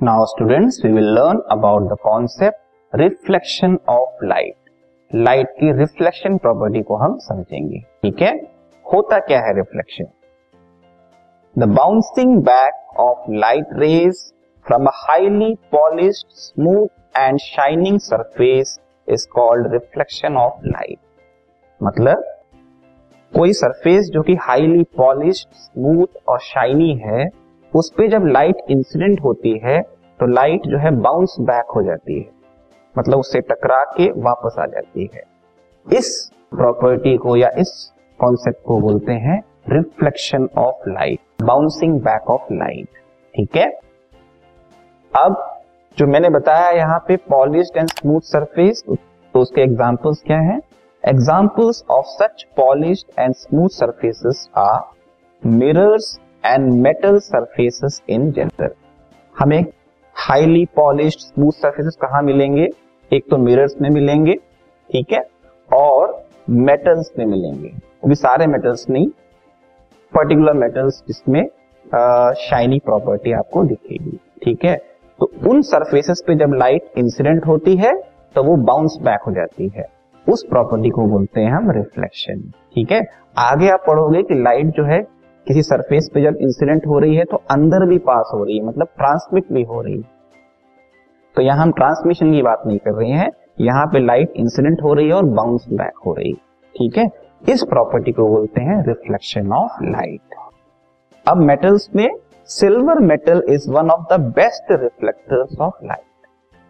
Now students, we will learn about the concept reflection of light. Light की reflection property को हम समझेंगे। ठीक है? होता क्या है reflection the bouncing back of light rays from a highly polished smooth and shining surface is called reflection of light मतलब कोई सरफेस जो कि हाईली पॉलिश्ड स्मूथ और शाइनी है उस पे जब लाइट इंसिडेंट होती है तो लाइट जो है बाउंस बैक हो जाती है। मतलब उससे टकरा के वापस आ जाती है। इस प्रॉपर्टी को या इस कॉन्सेप्ट को बोलते हैं reflection of light bouncing back of light ठीक है? अब जो मैंने बताया यहाँ पे पॉलिश्ड एंड स्मूथ सरफेस तो उसके एग्जांपल्स क्या हैं? Examples of such polish and smooth surfaces are mirrors and metal surfaces in general हमें हाईली पॉलिश स्मूथ सर्फेसेस कहा मिलेंगे? एक तो मिरर्स में मिलेंगे, ठीक है? और मेटल्स में मिलेंगे। वो भी सारे मेटल्स नहीं पर्टिकुलर मेटल्स जिसमें शाइनी प्रॉपर्टी आपको दिखेगी, ठीक है? तो उन सरफेसेस पे जब लाइट इंसिडेंट होती है तो वो बाउंस बैक हो जाती है। उस प्रॉपर्टी को बोलते हैं हम रिफ्लेक्शन ठीक है? आगे आप पढ़ोगे कि लाइट जो है किसी सरफेस पे जब इंसिडेंट हो रही है तो अंदर भी पास हो रही है मतलब ट्रांसमिट भी हो रही है। तो यहाँ हम ट्रांसमिशन की बात नहीं कर रहे हैं, यहाँ पे लाइट इंसिडेंट हो रही है और बाउंस बैक हो रही है, ठीक है? इस प्रॉपर्टी को बोलते हैं रिफ्लेक्शन ऑफ़ लाइट अब मेटल्स में silver metal is one of the best reflectors of light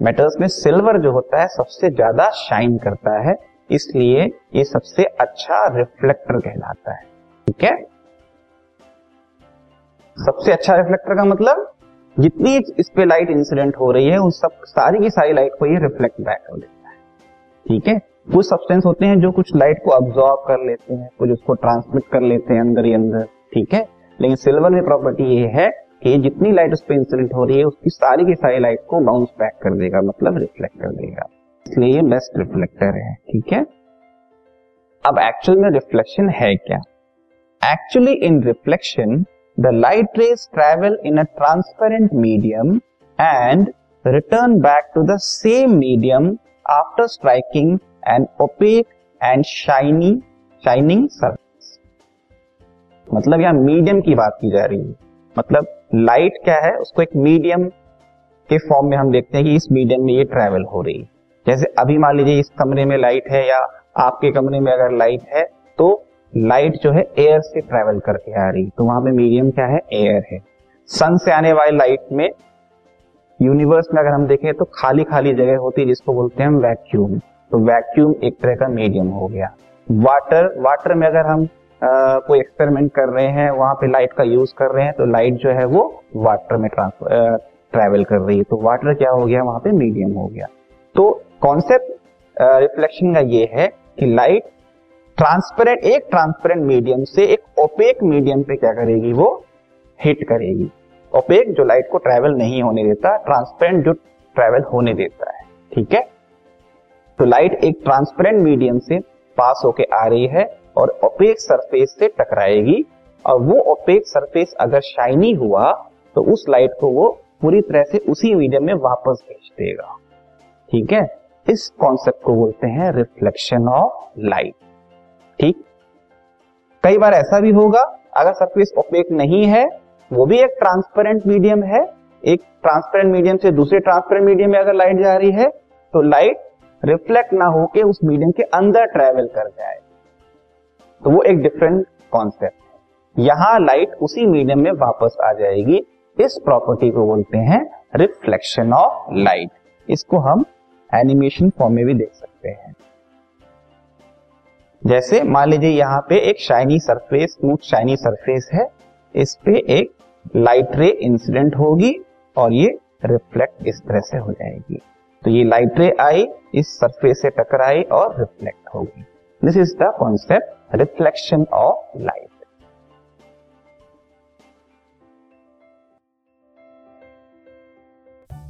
metals में सिल्वर जो होता है सबसे ज़्यादा शाइन करता है, इसलिए ये सबसे अच्छा रिफ्लेक्टर कहलाता है, ठीक है? सबसे अच्छा रिफ्लेक्टर का मतलब जितनी इस पे लाइट इंसिडेंट हो रही है, उन सब, सारी की सारी लाइट को ये रिफ्लेक्ट बैक कर देता है। ठीक है? कुछ सब्सटेंस होते हैं जो कुछ लाइट को अब्सॉर्ब कर लेते हैं, कुछ उसको ट्रांसमिट कर लेते हैं अंदर ही अंदर। ठीक है? लेकिन सिल्वर में प्रॉपर्टी ये है कि जितनी लाइट उस पर इंसिडेंट हो रही है, उसकी सारी की सारी लाइट को बाउंस बैक कर देगा मतलब रिफ्लेक्ट कर देगा। इसलिए ये बेस्ट रिफ्लेक्टर है। ठीक है? अब एक्चुअल में रिफ्लेक्शन है क्या? Actually in reflection the light rays travel in a transparent medium and return back to the same medium after striking and opaque and shiny shining surface मतलब यहाँ मीडियम की बात की जा रही है। मतलब लाइट क्या है? उसको एक मीडियम के फॉर्म में हम देखते हैं कि इस मीडियम में ये ट्रेवल हो रही है। जैसे अभी मान लीजिए इस कमरे में लाइट है या आपके कमरे में अगर लाइट है तो लाइट जो है एयर से ट्रेवल करके आ रही। तो वहाँ पे मीडियम क्या है? एयर है। सन से आने वाली लाइट में यूनिवर्स में अगर हम देखें तो खाली खाली जगह होती है जिसको बोलते हैं हम वैक्यूम। तो वैक्यूम एक तरह का मीडियम हो गया। वाटर वाटर में अगर हम आ, कोई एक्सपेरिमेंट कर रहे हैं वहाँ पे लाइट का यूज़ कर रहे हैं तो लाइट जो है वो वाटर में ट्रांसफ़र ट्रेवल कर रही है। तो वाटर क्या हो गया? वहाँ पे मीडियम हो गया। तो कॉन्सेप्ट रिफ्लेक्शन का ये है कि लाइट ट्रांसपेरेंट एक ट्रांसपेरेंट मीडियम से एक ओपेक मीडियम पे क्या करेगी वो हिट करेगी। ओपेक जो लाइट को ट्रेवल नहीं होने देता ट्रांसपेरेंट जो ट्रेवल होने देता है, ठीक है? तो लाइट एक ट्रांसपेरेंट मीडियम से पास होके आ रही है और ओपेक सरफेस से टकराएगी। और वो ओपेक सरफेस अगर शाइनी हुआ तो उस लाइट को वो पूरी तरह से उसी मीडियम में वापस भेज देगा। ठीक है? इस कॉन्सेप्ट को बोलते हैं रिफ्लेक्शन ऑफ़ लाइट ठीक? कई बार ऐसा भी होगा, अगर सरफेस ओपेक नहीं है, वो भी एक ट्रांसपेरेंट मीडियम है। एक ट्रांसपेरेंट मीडियम से दूसरे ट्रांसपेरेंट मीडियम में अगर लाइट जा रही है तो लाइट रिफ्लेक्ट ना होके उस मीडियम के अंदर ट्रेवल कर जाए। तो वो एक डिफरेंट कॉन्सेप्ट है। यहाँ लाइट उसी मीडियम में वापस आ जाएगी। इस प्रॉपर्टी को बोलते हैं रिफ्लेक्शन ऑफ़ लाइट इसको हम एनिमेशन फॉर्म में भी देख सकते हैं। जैसे मान लीजिए यहाँ पे एक shiny surface smooth shiny surface है, इस पे एक लाइट रे इंसिडेंट होगी और ये रिफ्लेक्ट इस तरह से हो जाएगी। तो ये लाइट रे आई, इस सरफेस से टकराई और रिफ्लेक्ट होगी। This is the concept reflection of light